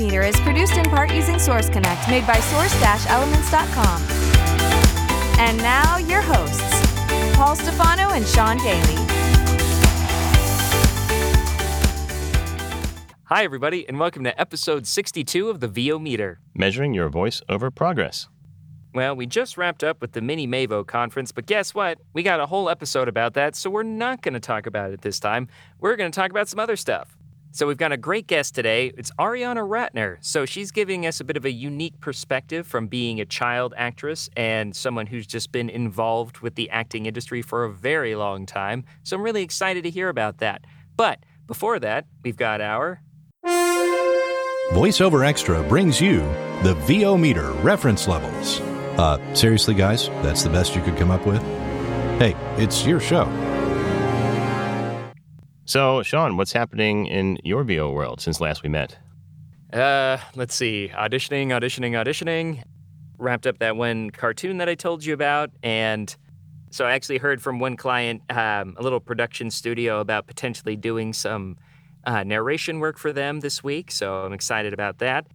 The VO meter is produced in part using Source Connect, made by source-elements.com. And now your hosts, Paul Stefano and Sean Daly. Hi, everybody, and welcome to episode 62 of the VO Meter. measuring your voice over progress. Well, we just wrapped up with the Mini Mavo conference, but guess what? We got a whole episode about that, so we're not going to talk about it this time. We're going to talk about some other stuff. So we've got a great guest today. It's Arianna Ratner. So she's giving us a bit of a unique perspective from being a child actress and someone who's just been involved with the acting industry for a very long time. So I'm really excited to hear about that. But before that, we've got our VoiceOverXtra brings you the VO meter reference levels. Uh, seriously, guys, that's the best you could come up with? Hey, it's your show. So, Sean, what's happening in your VO world since last we met? Uh, let's see. Auditioning, auditioning, auditioning. Wrapped up that one cartoon that I told you about, and so I actually heard from one client, um, a little production studio, about potentially doing some uh, narration work for them this week. So I'm excited about that.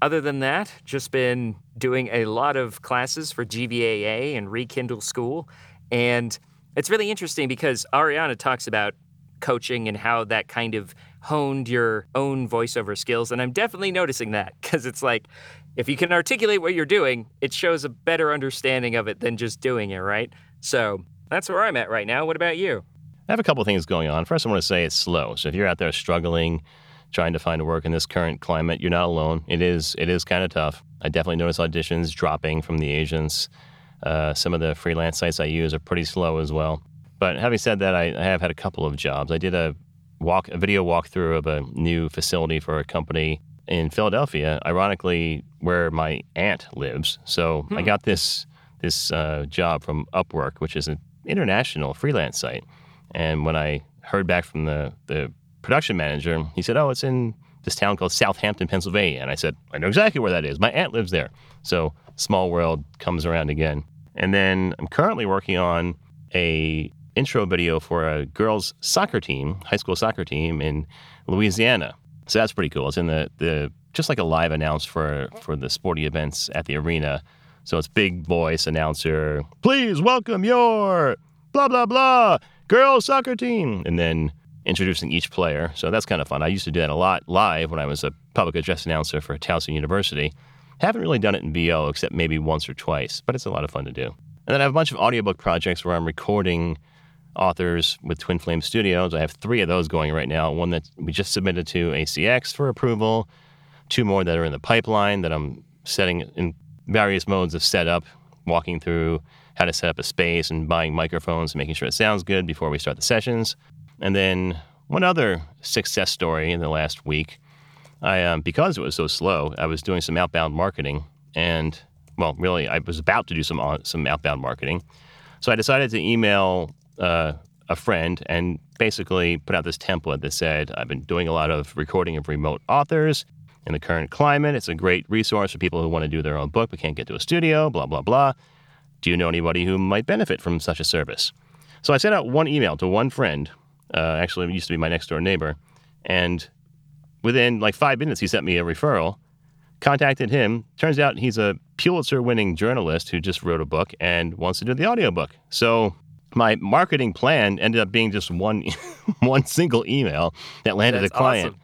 Other than that, just been doing a lot of classes for GVAA and Rekindle School, and it's really interesting because Arianna talks about coaching and how that kind of honed your own voiceover skills. And I'm definitely noticing that because it's like if you can articulate what you're doing, it shows a better understanding of it than just doing it, right? So that's where I'm at right now. What about you? I have a couple things going on. First, I want to say it's slow. So, if you're out there struggling, trying to find work in this current climate, you're not alone. It is it is kind of tough. I definitely notice auditions dropping from the agents. Uh, some of the freelance sites I use are pretty slow as well. But having said that, I, I have had a couple of jobs. I did a walk a video walkthrough of a new facility for a company in Philadelphia, ironically where my aunt lives. So I got this this uh, job from Upwork, which is an international freelance site. And when I heard back from the the production manager, he said, "Oh, it's in this town called Southampton, Pennsylvania." And I said, "I know exactly where that is. My aunt lives there." So small world comes around again. And then I'm currently working on a intro video for a girls soccer team, high school soccer team in Louisiana. So that's pretty cool. It's in the, the just like a live announce for for the sporting events at the arena. So it's big voice announcer. Please welcome your blah blah blah girls soccer team, and then introducing each player. So that's kind of fun. I used to do that a lot live when I was a public address announcer for Towson University. Haven't really done it in VO except maybe once or twice, but it's a lot of fun to do. And then I have a bunch of audiobook projects where I'm recording authors with Twin Flame Studios. I have three of those going right now. One that we just submitted to ACX for approval, two more that are in the pipeline that I'm setting in various modes of setup, walking through how to set up a space and buying microphones and making sure it sounds good before we start the sessions. And then one other success story in the last week. I um, because it was so slow, I was doing some outbound marketing, and well, really, I was about to do some on, some outbound marketing. So I decided to email uh, a friend and basically put out this template that said, I've been doing a lot of recording of remote authors in the current climate. It's a great resource for people who want to do their own book but can't get to a studio, blah, blah, blah. Do you know anybody who might benefit from such a service? So I sent out one email to one friend, uh, actually, used to be my next door neighbor, and within like five minutes, he sent me a referral. Contacted him. Turns out he's a Pulitzer winning journalist who just wrote a book and wants to do the audiobook. So my marketing plan ended up being just one one single email that landed That's a client, awesome.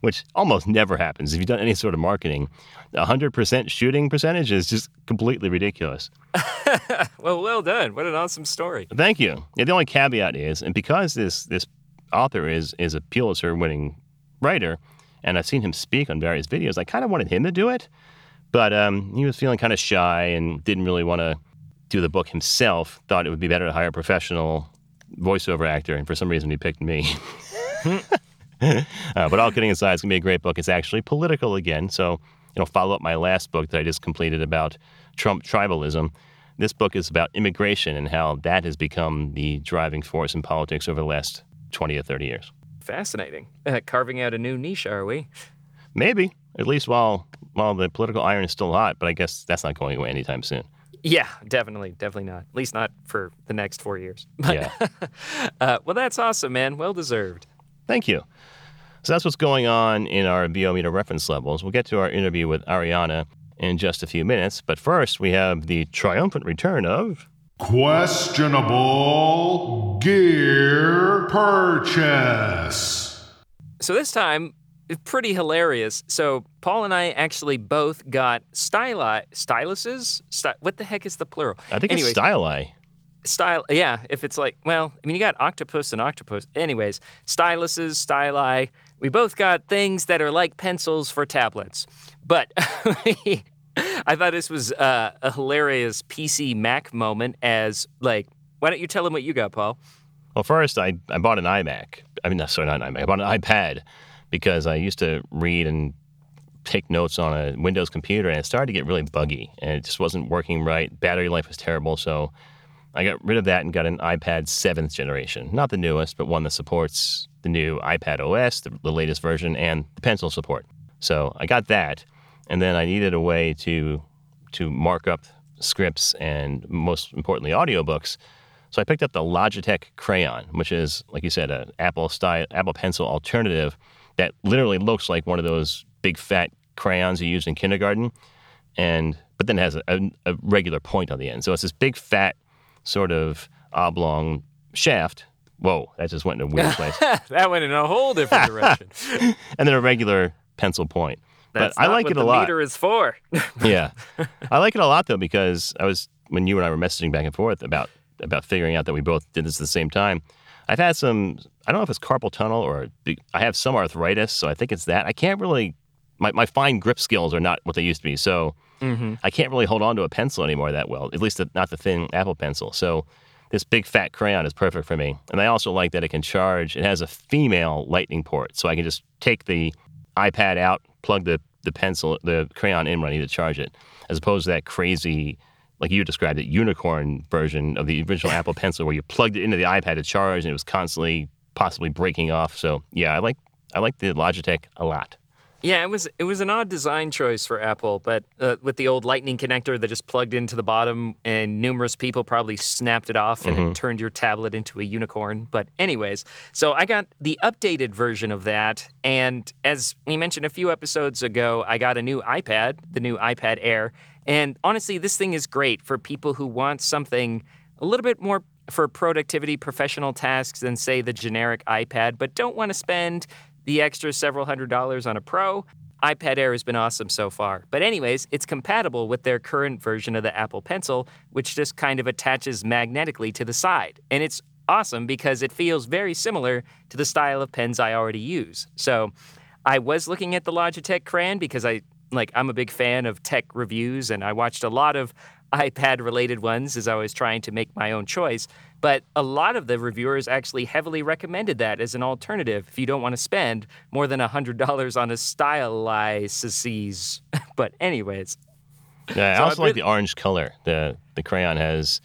which almost never happens. If you've done any sort of marketing, a 100% shooting percentage is just completely ridiculous. well, well done. What an awesome story. Thank you. Yeah, the only caveat is, and because this this author is is a Pulitzer winning writer, and I've seen him speak on various videos, I kind of wanted him to do it, but um, he was feeling kind of shy and didn't really want to do the book himself. Thought it would be better to hire a professional voiceover actor, and for some reason he picked me. uh, but all kidding aside, it's gonna be a great book. It's actually political again, so you know follow up my last book that I just completed about Trump tribalism. This book is about immigration and how that has become the driving force in politics over the last 20 or 30 years. Fascinating. Uh, carving out a new niche, are we? Maybe, at least while while the political iron is still hot, but I guess that's not going away anytime soon. Yeah, definitely, definitely not. At least not for the next four years. But, Yeah. uh, well, that's awesome, man. Well deserved. Thank you. So that's what's going on in our VO meter reference levels. We'll get to our interview with Arianna in just a few minutes, but first we have the triumphant return of Questionable gear purchase. So this time, pretty hilarious. So Paul and I actually both got styli- styluses. Sty- what the heck is the plural? I think Anyways, it's Styli. style yeah if it's like well i mean you got octopus and octopus anyways styluses styli we both got things that are like pencils for tablets but i thought this was uh, a hilarious pc mac moment as like why don't you tell them what you got paul Well, first I, I bought an iMac. I mean, no, sorry, not an iMac. I bought an iPad because I used to read and take notes on a Windows computer, and it started to get really buggy, and it just wasn't working right. Battery life was terrible, so I got rid of that and got an iPad seventh generation, not the newest, but one that supports the new iPad OS, the, the latest version, and the pencil support. So I got that, and then I needed a way to to mark up scripts and most importantly audiobooks. So I picked up the Logitech Crayon, which is, like you said, an Apple style Apple Pencil alternative that literally looks like one of those big fat crayons you use in kindergarten, and but then has a, a, a regular point on the end. So it's this big fat sort of oblong shaft. Whoa, that just went in a weird place. that went in a whole different direction and then a regular pencil point. That's but I like what it a the lot. meter is for yeah, I like it a lot though because I was when you and I were messaging back and forth about about figuring out that we both did this at the same time. I've had some. I don't know if it's carpal tunnel or I have some arthritis, so I think it's that. I can't really. My, my fine grip skills are not what they used to be, so mm-hmm. I can't really hold on to a pencil anymore that well. At least the, not the thin Apple Pencil. So this big fat crayon is perfect for me. And I also like that it can charge. It has a female lightning port, so I can just take the iPad out, plug the the pencil, the crayon in when I need to charge it, as opposed to that crazy, like you described it, unicorn version of the original Apple Pencil, where you plugged it into the iPad to charge, and it was constantly possibly breaking off. So yeah, I like I like the Logitech a lot. Yeah, it was it was an odd design choice for Apple, but uh, with the old Lightning connector that just plugged into the bottom, and numerous people probably snapped it off and it turned your tablet into a unicorn. But anyways, so I got the updated version of that, and as we mentioned a few episodes ago, I got a new iPad, the new iPad Air, and honestly, this thing is great for people who want something a little bit more for productivity professional tasks than say the generic iPad, but don't want to spend the extra several hundred dollars on a Pro. iPad Air has been awesome so far. But, anyways, it's compatible with their current version of the Apple Pencil, which just kind of attaches magnetically to the side. And it's awesome because it feels very similar to the style of pens I already use. So, I was looking at the Logitech Crayon because I like I'm a big fan of tech reviews and I watched a lot of iPad related ones as I was trying to make my own choice. But a lot of the reviewers actually heavily recommended that as an alternative if you don't want to spend more than $100 on a stylize. but, anyways, Yeah, I So also like the orange color. The the crayon has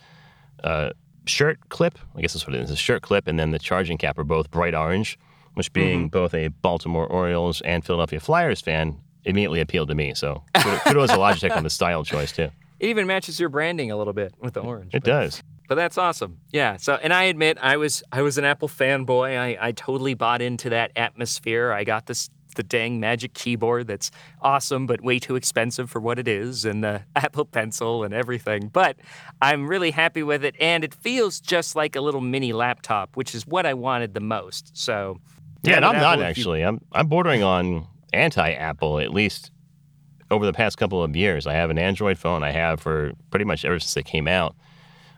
a shirt clip. I guess that's what it is. A shirt clip, and then the charging cap are both bright orange, which being Mm-hmm. both a Baltimore Orioles and Philadelphia Flyers fan immediately appealed to me. So kudos to Logitech on the style choice too. it even matches your branding a little bit with the orange. It but- does. But that's awesome. Yeah. So, and I admit, I was I was an Apple fanboy. I, I totally bought into that atmosphere. I got this the dang Magic Keyboard that's awesome, but way too expensive for what it is, and the Apple Pencil and everything. But I'm really happy with it, and it feels just like a little mini laptop, which is what I wanted the most. So, Yeah, and I'm not Apple, you- actually. I'm I'm bordering on anti-Apple at least over the past couple of years. I have an Android phone. I have for pretty much ever since they came out.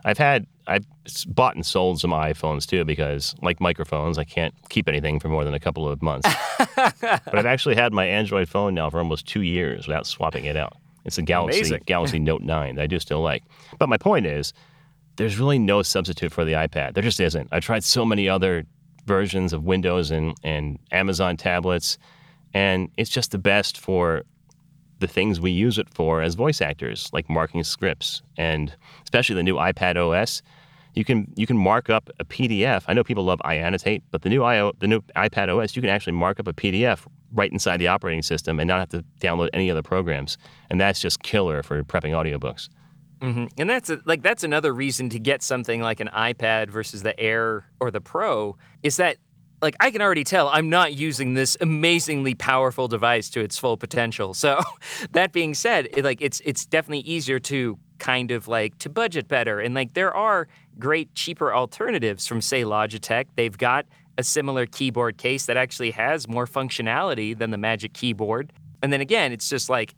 I've had I've bought and sold some iPhones too because like microphones, I can't keep anything for more than a couple of months. but I've actually had my Android phone now for almost two years without swapping it out. It's a Galaxy Amazing. Galaxy Note 9 that I do still like. But my point is, there's really no substitute for the iPad. There just isn't. I tried so many other versions of Windows and, and Amazon tablets, and it's just the best for the things we use it for as voice actors, like marking scripts, and especially the new iPad OS. You can you can mark up a PDF. I know people love iAnnotate, but the new IO, the new iPad OS, you can actually mark up a PDF right inside the operating system and not have to download any other programs. And that's just killer for prepping audiobooks. hmm And that's a, like that's another reason to get something like an iPad versus the Air or the Pro is that like I can already tell I'm not using this amazingly powerful device to its full potential. So that being said, it, like it's it's definitely easier to kind of like to budget better and like there are great cheaper alternatives from say Logitech. They've got a similar keyboard case that actually has more functionality than the Magic Keyboard. And then again, it's just like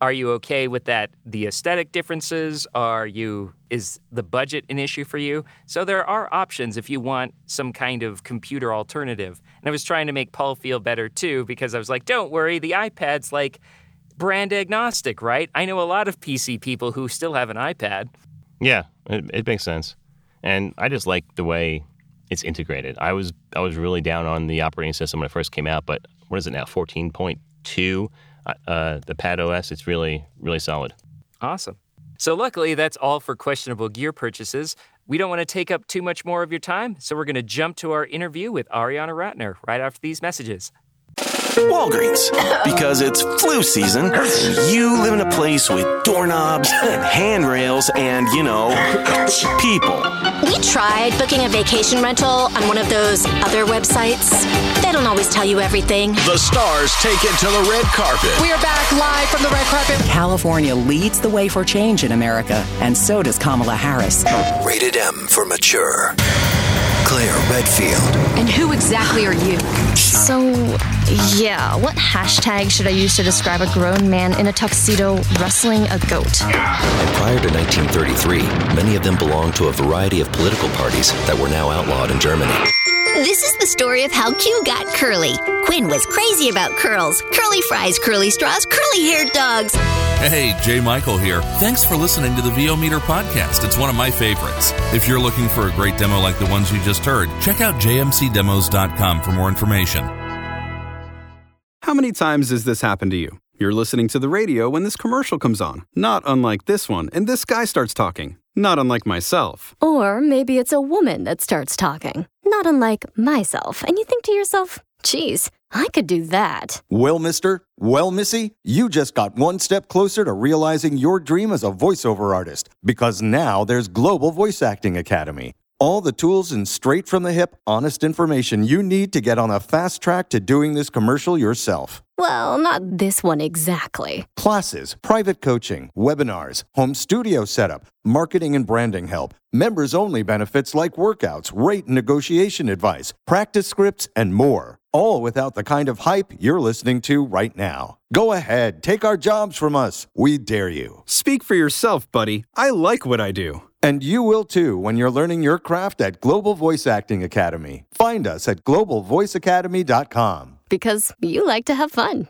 are you okay with that the aesthetic differences? Are you is the budget an issue for you? So there are options if you want some kind of computer alternative. And i was trying to make paul feel better too because i was like don't worry the ipad's like brand agnostic right? I know a lot of pc people who still have an ipad. Yeah, it, it makes sense, and I just like the way it's integrated. I was I was really down on the operating system when it first came out, but what is it now? Fourteen point two, uh, the Pad OS. It's really really solid. awesome so luckily that's all for questionable gear purchases we don't want to take up too much more of your time so we're going to jump to our interview with arianna ratner right after these messages Walgreens. Because it's flu season, you live in a place with doorknobs and handrails and, you know, people. We tried booking a vacation rental on one of those other websites. They don't always tell you everything. The stars take it to the red carpet. We are back live from the red carpet. California leads the way for change in America, and so does Kamala Harris. Rated M for mature. Claire Redfield. And who exactly are you? So, yeah, what hashtag should I use to describe a grown man in a tuxedo wrestling a goat? And prior to 1933, many of them belonged to a variety of political parties that were now outlawed in Germany. This is the story of how Q got curly. Quinn was crazy about curls. Curly fries, curly straws, curly haired dogs. Hey, Jay Michael here. Thanks for listening to the VO Meter podcast. It's one of my favorites. If you're looking for a great demo like the ones you just heard, check out jmcdemos.com for more information. How many times has this happened to you? You're listening to the radio when this commercial comes on, not unlike this one, and this guy starts talking, not unlike myself. Or maybe it's a woman that starts talking, not unlike myself, and you think to yourself, geez, I could do that. Well, mister, well, missy, you just got one step closer to realizing your dream as a voiceover artist because now there's Global Voice Acting Academy. All the tools and straight from the hip, honest information you need to get on a fast track to doing this commercial yourself. Well, not this one exactly. Classes, private coaching, webinars, home studio setup, marketing and branding help, members only benefits like workouts, rate negotiation advice, practice scripts, and more. All without the kind of hype you're listening to right now. Go ahead, take our jobs from us. We dare you. Speak for yourself, buddy. I like what I do. And you will too when you're learning your craft at Global Voice Acting Academy. Find us at globalvoiceacademy.com. Because you like to have fun.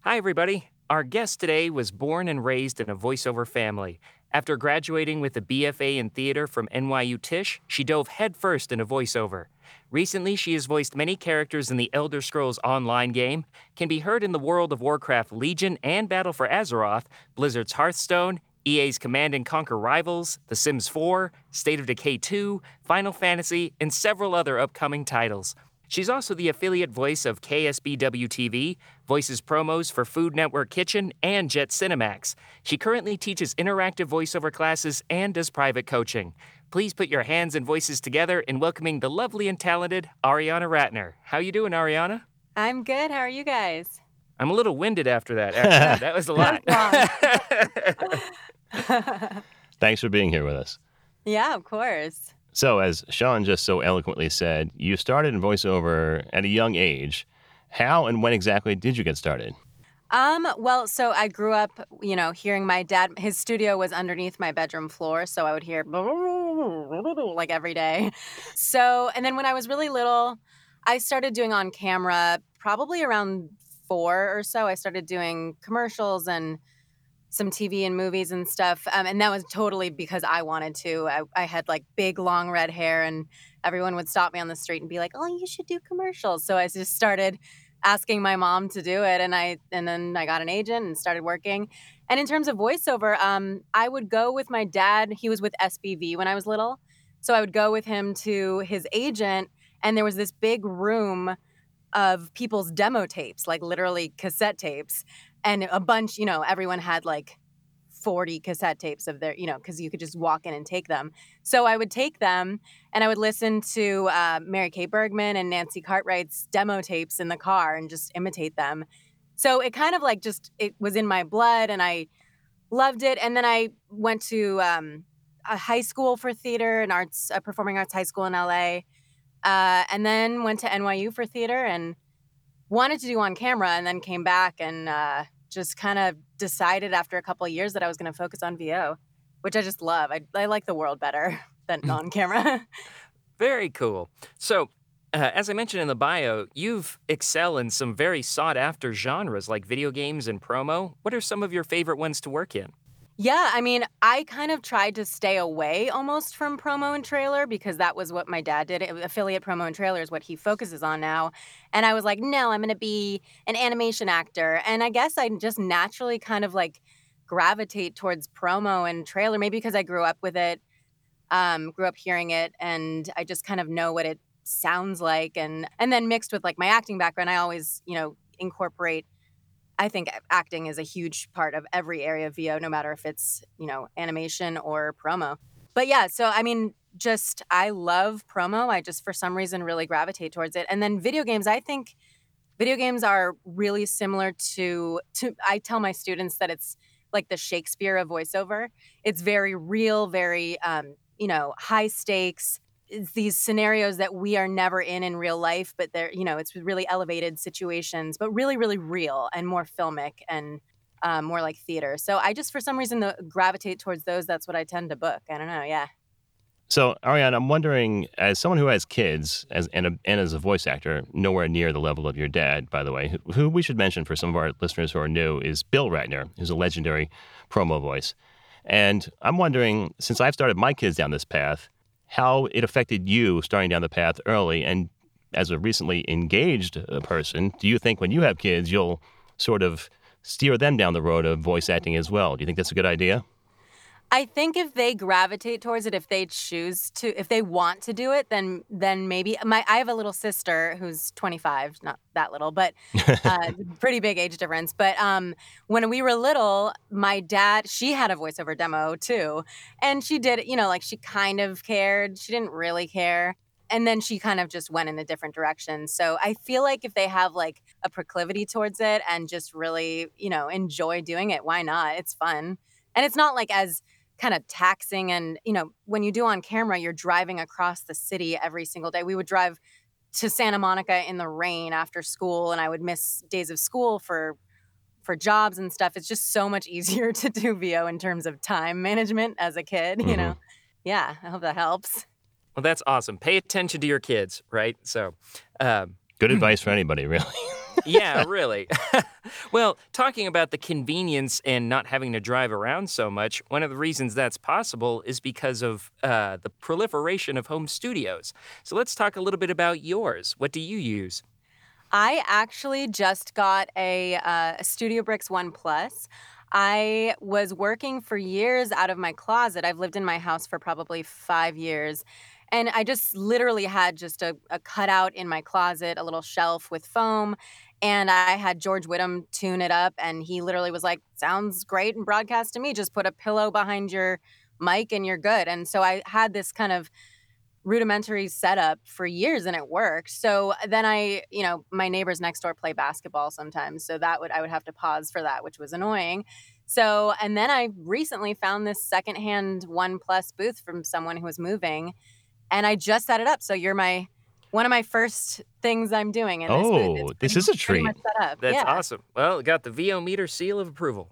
Hi, everybody. Our guest today was born and raised in a voiceover family. After graduating with a BFA in theater from NYU Tisch, she dove headfirst into voiceover. Recently, she has voiced many characters in the Elder Scrolls Online game, can be heard in the World of Warcraft Legion and Battle for Azeroth, Blizzard's Hearthstone, EA's Command and Conquer Rivals, The Sims 4, State of Decay 2, Final Fantasy, and several other upcoming titles. She's also the affiliate voice of KSBW TV, voices promos for Food Network Kitchen and Jet Cinemax. She currently teaches interactive voiceover classes and does private coaching. Please put your hands and voices together in welcoming the lovely and talented Arianna Ratner. How you doing, Arianna? I'm good. How are you guys? I'm a little winded after that. Actually. that was a lot. Thanks for being here with us. yeah, of course. So, as Sean just so eloquently said, you started in voiceover at a young age. How and when exactly did you get started? Um, well, so I grew up, you know, hearing my dad, his studio was underneath my bedroom floor. So I would hear like every day. So, and then when I was really little, I started doing on camera probably around four or so. I started doing commercials and some TV and movies and stuff. Um, and that was totally because I wanted to. I, I had like big, long red hair, and everyone would stop me on the street and be like, oh, you should do commercials. So I just started asking my mom to do it and I and then I got an agent and started working. And in terms of voiceover, um, I would go with my dad. He was with SBV when I was little. So I would go with him to his agent and there was this big room of people's demo tapes, like literally cassette tapes and a bunch, you know, everyone had like 40 cassette tapes of their, you know, because you could just walk in and take them. So I would take them and I would listen to uh, Mary Kay Bergman and Nancy Cartwright's demo tapes in the car and just imitate them. So it kind of like just, it was in my blood and I loved it. And then I went to um, a high school for theater and arts, a performing arts high school in LA. Uh, and then went to NYU for theater and wanted to do on camera and then came back and uh, just kind of decided after a couple of years that I was going to focus on VO, which I just love. I, I like the world better than on camera. Very cool. So, uh, as I mentioned in the bio, you've excel in some very sought after genres like video games and promo. What are some of your favorite ones to work in? Yeah, I mean, I kind of tried to stay away almost from promo and trailer because that was what my dad did. Affiliate promo and trailer is what he focuses on now. And I was like, no, I'm going to be an animation actor. And I guess I just naturally kind of like gravitate towards promo and trailer, maybe because I grew up with it, um, grew up hearing it, and I just kind of know what it sounds like. And and then mixed with like my acting background, I always, you know, incorporate I think acting is a huge part of every area of VO, no matter if it's, you know, animation or promo. But yeah, so I mean, just I love promo. I just for some reason really gravitate towards it. And then video games, I think video games are really similar to to I tell my students that it's like the Shakespeare of voiceover. It's very real, very um, you know, high stakes these scenarios that we are never in in real life, but they're, you know, it's really elevated situations, but really, really real and more filmic and um, more like theater. So I just, for some reason, the, gravitate towards those. That's what I tend to book. I don't know. Yeah. So, Arianna, I'm wondering, as someone who has kids, as and, a, and as a voice actor, nowhere near the level of your dad, by the way, who, who we should mention for some of our listeners who are new is Bill Ratner, who's a legendary promo voice. And I'm wondering, since I've started my kids down this path, how it affected you starting down the path early. And as a recently engaged uh, person, do you think when you have kids, you'll sort of steer them down the road of voice acting as well? Do you think that's a good idea? I think if they gravitate towards it, if they choose to, if they want to do it, then then maybe my I have a little sister who's 25, not that little, but uh, pretty big age difference. But um, when we were little, my dad she had a voiceover demo too, and she did, you know, like she kind of cared. She didn't really care. And then she kind of just went in a different direction. So I feel like if they have like a proclivity towards it and just really, you know, enjoy doing it, why not? It's fun. And it's not like as kind of taxing and you know when you do on camera you're driving across the city every single day. We would drive to santa monica in the rain after school and i would miss days of school for for jobs and stuff. It's just so much easier to do vo in terms of time management as a kid mm-hmm. you know? Yeah i hope that helps. Well that's awesome. Pay attention to your kids right? So um, good advice for anybody really yeah, really. well, talking about the convenience and not having to drive around so much, one of the reasons that's possible is because of uh, the proliferation of home studios. So let's talk a little bit about yours. What do you use? I actually just got a, uh, a Studio Bricks One Plus. I was working for years out of my closet. I've lived in my house for probably five years. And I just literally had just a, a cutout in my closet, a little shelf with foam. And I had George Whittam tune it up. And he literally was like, sounds great and broadcast to me. Just put a pillow behind your mic and you're good. And so I had this kind of rudimentary setup for years and it worked. So then I, you know, my neighbors next door play basketball sometimes. So that would, I would have to pause for that, which was annoying. So, and then I recently found this secondhand One Plus booth from someone who was moving and I just set it up. So you're my one of my first things I'm doing. In this oh, this is a treat. That's yeah. awesome. Well, it got the VO meter seal of approval.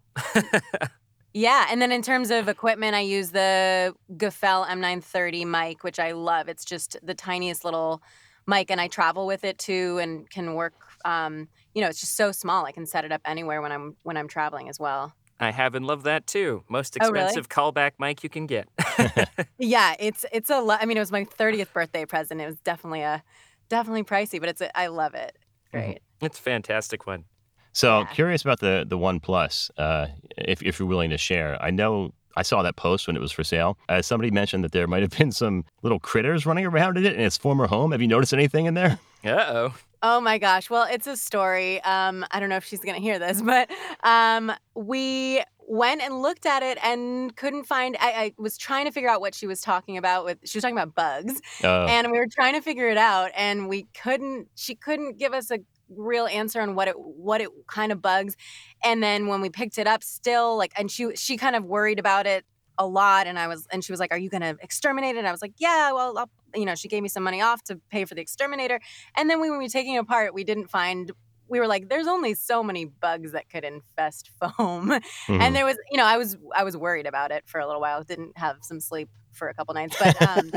yeah, and then in terms of equipment, I use the Gefell M930 mic, which I love. It's just the tiniest little mic, and I travel with it too, and can work. Um, you know, it's just so small. I can set it up anywhere when I'm when I'm traveling as well. I have and love that too. Most expensive oh, really? callback mic you can get. yeah, it's it's a lot. I mean, it was my 30th birthday present. It was definitely a definitely pricey, but it's a, I love it. great. It's a fantastic one. So curious about the the One Plus, uh, if if you're willing to share. I know I saw that post when it was for sale. Uh, somebody mentioned that there might have been some little critters running around in it in its former home. Have you noticed anything in there? Uh oh. Oh my gosh. Well, it's a story. Um, I don't know if she's going to hear this, but um, we went and looked at it and couldn't find. I, I, was trying to figure out what she was talking about. With she was talking about bugs, Oh. and we were trying to figure it out, and we couldn't. She couldn't give us a real answer on what it what it kind of bugs. And then when we picked it up, still like, and she she kind of worried about it a lot and I was and she was like, "Are you going to exterminate it?" And I was like, "Yeah, well, I'll, you know, she gave me some money off to pay for the exterminator." And then when we were taking it apart, we didn't find we were like, "There's only so many bugs that could infest foam." Mhm. And there was, you know, I was I was worried about it for a little while. Didn't have some sleep for a couple nights, but um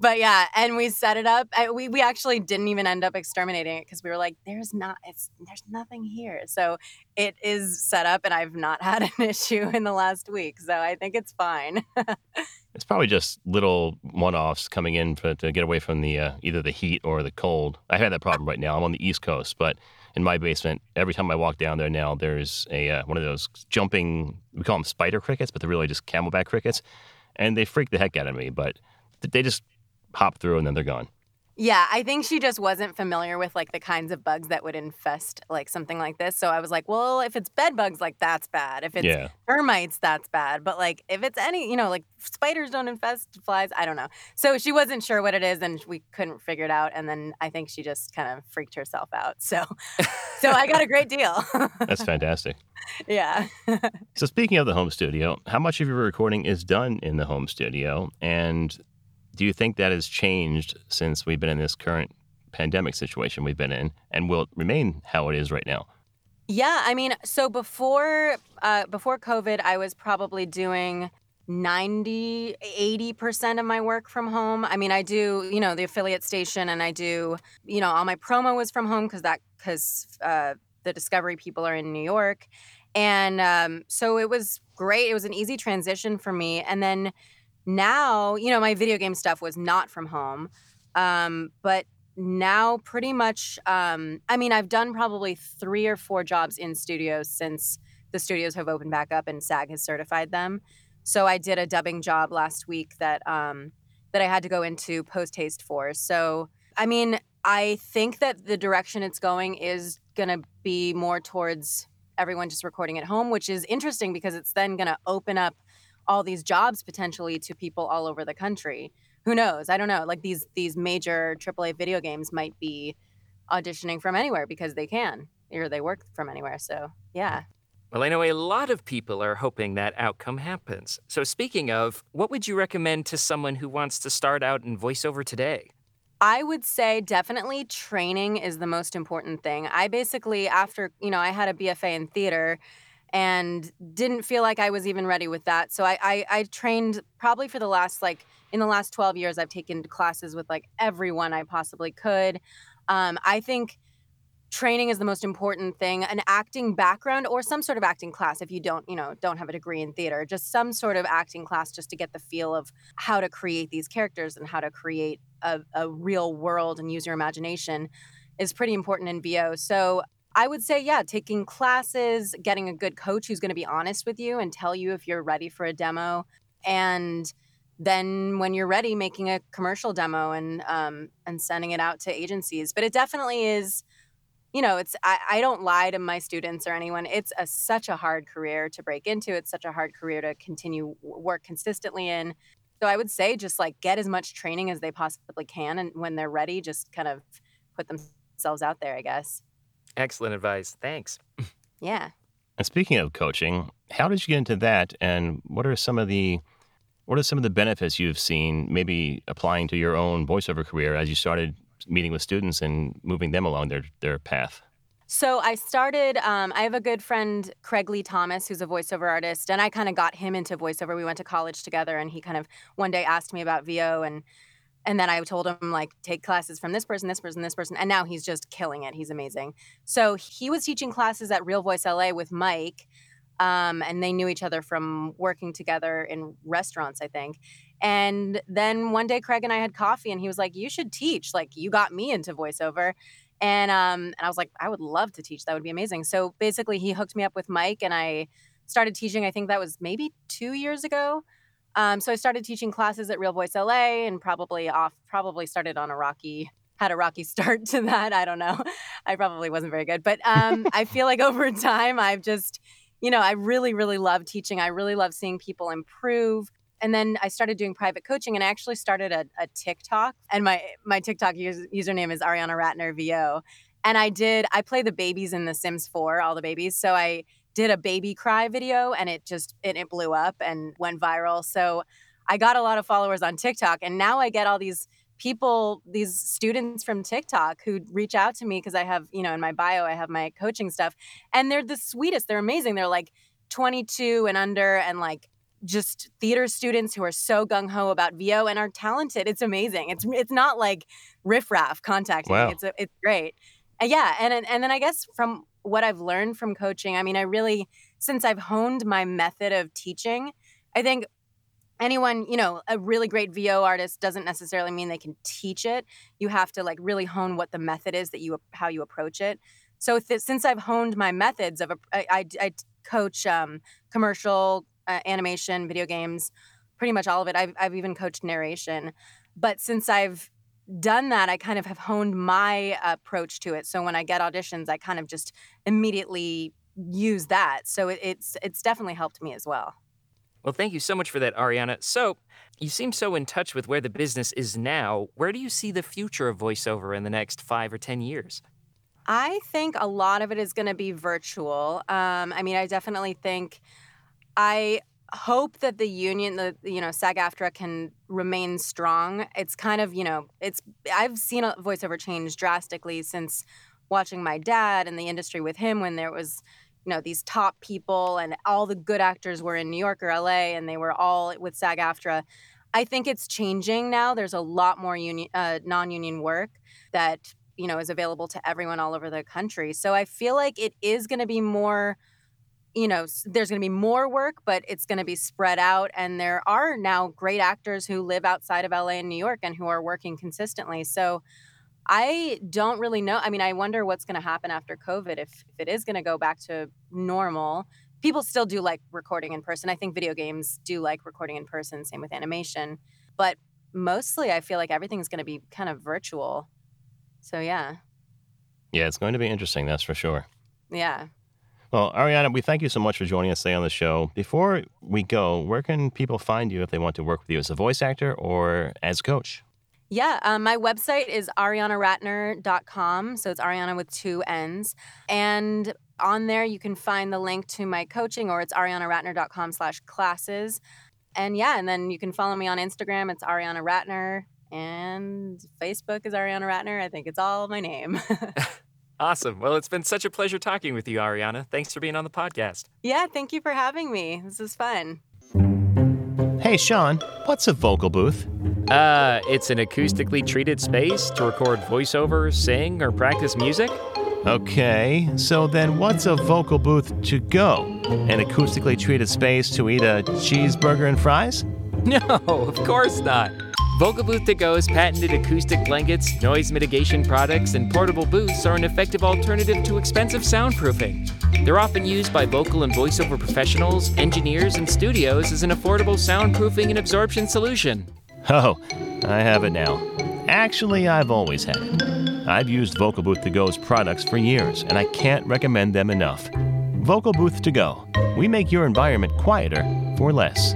But yeah, and we set it up. I, we we actually didn't even end up exterminating it because we were like, "There's not, it's there's nothing here." So it is set up, and I've not had an issue in the last week. So I think it's fine. It's probably just little one-offs coming in for, to get away from the uh, either the heat or the cold. I had that problem right now. I'm on the East Coast, but in my basement, every time I walk down there now, there's a uh, one of those jumping. We call them spider crickets, but they're really just camelback crickets, and they freak the heck out of me. But they just hop through and then they're gone. yeah, I think she just wasn't familiar with like the kinds of bugs that would infest like something like this. So I was like, "Well, if it's bed bugs, like that's bad. If it's Yeah. termites, that's bad. But like if it's any, you know, like spiders don't infest flies. I don't know. So she wasn't sure what it is, and we couldn't figure it out. And then I think she just kind of freaked herself out. So, so I got a great deal. That's fantastic. yeah. So speaking of the home studio, how much of your recording is done in the home studio, and do you think that has changed since we've been in this current pandemic situation we've been in, and will it remain how it is right now? Yeah, I mean, so before uh, before COVID, I was probably doing 90 80% of my work from home. I mean, I do, you know, the affiliate station and I do, you know, all my promo was from home cuz that cuz uh, the discovery people are in New York. And um, so it was great. It was an easy transition for me. And then now, you know, my video game stuff was not from home. Um, but now pretty much um, i mean i've done probably three or four jobs in studios since the studios have opened back up and sag has certified them so i did a dubbing job last week that um, that i had to go into post haste for so i mean i think that the direction it's going is going to be more towards everyone just recording at home which is interesting because it's then going to open up all these jobs potentially to people all over the country who knows i don't know like these these major aaa video games might be auditioning from anywhere because they can or they work from anywhere so yeah Well, I know a lot of people are hoping that outcome happens. So, speaking of, what would you recommend to someone who wants to start out in voiceover today? I would say definitely training is the most important thing. I basically, after, you know, I had a BFA in theater and didn't feel like I was even ready with that. So I, I, I trained probably for the last, like, in the last 12 years, I've taken classes with like everyone I possibly could. Um, I think training is the most important thing an acting background or some sort of acting class if you don't you know don't have a degree in theater just some sort of acting class just to get the feel of how to create these characters and how to create a, a real world and use your imagination is pretty important in vo so i would say yeah taking classes getting a good coach who's going to be honest with you and tell you if you're ready for a demo and then when you're ready making a commercial demo and um, and sending it out to agencies. But it definitely is you know it's I, I don't lie to my students or anyone. It's a, such a hard career to break into. It's such a hard career to continue work consistently in. So i would say just like get as much training as they possibly can and when they're ready just kind of put themselves out there i guess Excellent advice. Thanks. yeah And speaking of coaching, how did you get into that, and what are some of the what are some of the benefits you've seen maybe applying to your own voiceover career as you started meeting with students and moving them along their their path? So I started. Um, I have a good friend, Craig Lee Thomas, who's a voiceover artist, and I kind of got him into voiceover. We went to college together, and he kind of one day asked me about VO, and and then I told him like take classes from this person, this person, this person, and now he's just killing it. He's amazing. So he was teaching classes at Real Voice LA with Mike, um, and they knew each other from working together in restaurants, I think. And then one day, Craig and I had coffee, and he was like, "You should teach. Like, you got me into voiceover." And um, and I was like, I would love to teach. That would be amazing. So basically, he hooked me up with Mike, and I started teaching. I think that was maybe two years ago. Um, so I started teaching classes at Real Voice LA, and probably off, probably started on a rocky, had a rocky start to that. I don't know. I probably wasn't very good, but um, I feel like over time, I've just, you know, I really, really love teaching. I really love seeing people improve and then I started doing private coaching, and I actually started a, a TikTok, and my my TikTok user, username is Arianna Ratner VO, and I did I play the babies in The Sims 4, all the babies, so I did a baby cry video, and it just it, it blew up and went viral. So I got a lot of followers on TikTok, and now I get all these people these students from TikTok who reach out to me because I have, you know, in my bio I have my coaching stuff and they're the sweetest. They're amazing. They're like 22 and under and like just theater students who are so gung ho about VO and are talented. It's amazing. It's it's not like riffraff contacting wow. It's it's great. Uh, yeah, and and then I guess from what I've learned from coaching, I mean, I really since I've honed my method of teaching, I think anyone you know a really great vo artist doesn't necessarily mean they can teach it you have to like really hone what the method is that you how you approach it so th- since i've honed my methods of I coach um, commercial uh, animation, video games, pretty much all of it. I've, I've even coached narration. But since I've done that, I kind of have honed my approach to it. So when I get auditions, I kind of just immediately use that. So it, it's it's definitely helped me as well. Well, thank you so much for that, Arianna. So, you seem so in touch with where the business is now. Where do you see the future of voiceover in the next five or 10 years? I think a lot of it is going to be virtual. Um, I mean, I definitely think I hope that the union, the you know SAG-AFTRA can remain strong. It's kind of you know it's I've seen a voiceover change drastically since watching my dad in the industry with him when there was you know these top people and all the good actors were in New York or LA and they were all with SAG-AFTRA. I think it's changing now. There's a lot more union, uh, non-union work that you know is available to everyone all over the country. So I feel like it is going to be more you know, there's going to be more work, but it's going to be spread out. And there are now great actors who live outside of LA and New York and who are working consistently. So I don't really know. I mean, I wonder what's going to happen after COVID if, if it is going to go back to normal. People still do like recording in person. I think video games do like recording in person, same with animation. But mostly, I feel like everything's going to be kind of virtual. So, yeah. Yeah, it's going to be interesting, that's for sure. Yeah. Well, Arianna, we thank you so much for joining us today on the show. Before we go, where can people find you if they want to work with you as a voice actor or as a coach? Yeah, um, my website is ariannaratner.com. So it's Arianna with two N's. And on there, you can find the link to my coaching, or it's ariannaratner.com slash classes. And yeah, and then you can follow me on Instagram. It's Arianna Ratner. And Facebook is Arianna Ratner. I think it's all my name. Awesome. Well, it's been such a pleasure talking with you, Arianna. Thanks for being on the podcast. Yeah, thank you for having me. This is fun. Hey, Sean, what's a vocal booth? Uh, it's an acoustically treated space to record voiceover, sing, or practice music. Okay, so then what's a vocal booth to go? An acoustically treated space to eat a cheeseburger and fries? No, of course not. Vocal Booth To Go's patented acoustic blankets, noise mitigation products, and portable booths are an effective alternative to expensive soundproofing. They're often used by vocal and voiceover professionals, engineers, and studios as an affordable soundproofing and absorption solution. Oh, I have it now. Actually, I've always had it. I've used Vocal Booth To Go's products for years, and I can't recommend them enough. Vocal Booth To Go. We make your environment quieter for less.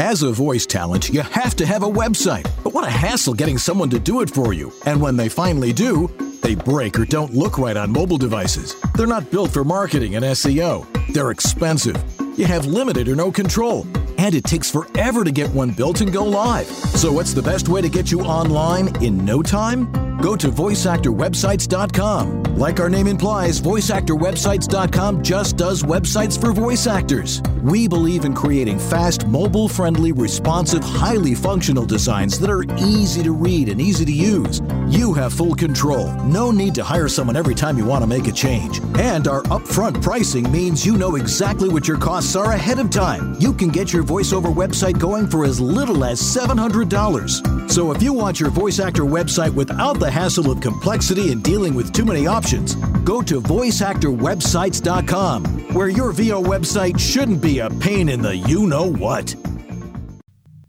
As a voice talent, you have to have a website. But what a hassle getting someone to do it for you. And when they finally do, they break or don't look right on mobile devices. They're not built for marketing and SEO. They're expensive. You have limited or no control. And it takes forever to get one built and go live. So, what's the best way to get you online in no time? Go to voiceactorwebsites.com. Like our name implies, voiceactorwebsites.com just does websites for voice actors. We believe in creating fast, mobile friendly, responsive, highly functional designs that are easy to read and easy to use. You have full control. No need to hire someone every time you want to make a change. And our upfront pricing means you know exactly what your costs are ahead of time. You can get your voiceover website going for as little as $700. So if you want your voice actor website without the the hassle of complexity and dealing with too many options, go to voiceactorwebsites.com, where your VO website shouldn't be a pain in the you know what.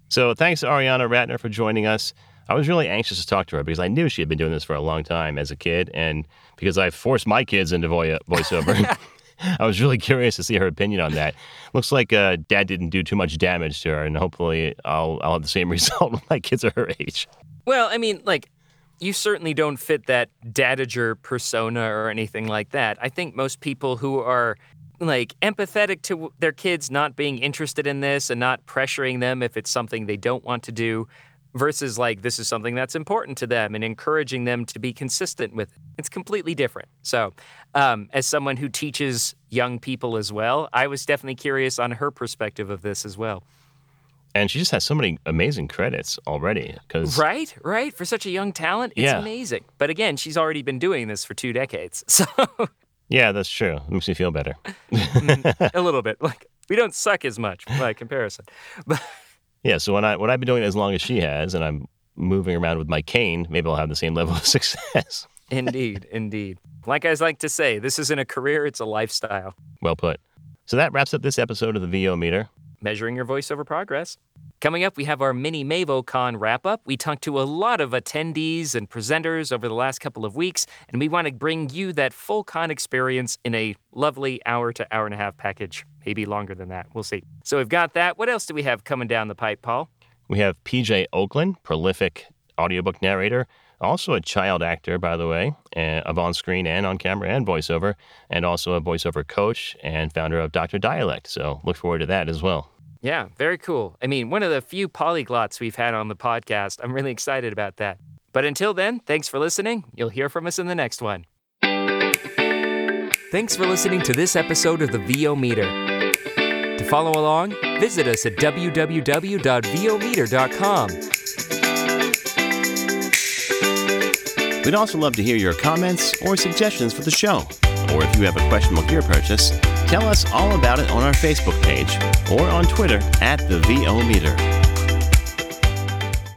So thanks to Arianna Ratner for joining us. I was really anxious to talk to her because I knew she had been doing this for a long time as a kid, and because I forced my kids into voiceover. I was really curious to see her opinion on that. Looks like uh, Dad didn't do too much damage to her, and hopefully I'll I'll have the same result when my kids are her age. Well, I mean, like, you certainly don't fit that dadager persona or anything like that. I think most people who are like empathetic to their kids not being interested in this and not pressuring them if it's something they don't want to do versus like this is something that's important to them and encouraging them to be consistent with it. It's completely different. So, um, as someone who teaches young people as well, I was definitely curious on her perspective of this as well. And she just has so many amazing credits already. Because right, right, for such a young talent, it's Yeah. amazing. But again, she's already been doing this for two decades, so yeah, that's true. makes me feel better. Mm, a little bit. Like we don't suck as much by comparison. But Yeah, so when I when I've been doing it as long as she has, and I'm moving around with my cane, maybe I'll have the same level of success. indeed, indeed. Like I like to say, this isn't a career; it's a lifestyle. well put. So that wraps up this episode of the VO Meter. Measuring your voiceover progress. Coming up, we have our mini MavoCon wrap up. We talked to a lot of attendees and presenters over the last couple of weeks, and we want to bring you that full con experience in a lovely hour to hour and a half package, maybe longer than that. We'll see. So we've got that. What else do we have coming down the pipe, Paul? We have PJ Ochlan, prolific audiobook narrator, also a child actor, by the way, uh, of on screen and on camera and voiceover, and also a voiceover coach and founder of Dr. Dialect. So look forward to that as well. Yeah, very cool. I mean, one of the few polyglots we've had on the podcast. I'm really excited about that. But until then, thanks for listening. You'll hear from us in the next one. Thanks for listening to this episode of the VO Meter. To follow along, visit us at www.vometer.com. We'd also love to hear your comments or suggestions for the show. Or if you have a questionable gear purchase, tell us all about it on our Facebook page or on Twitter at the VO Meter.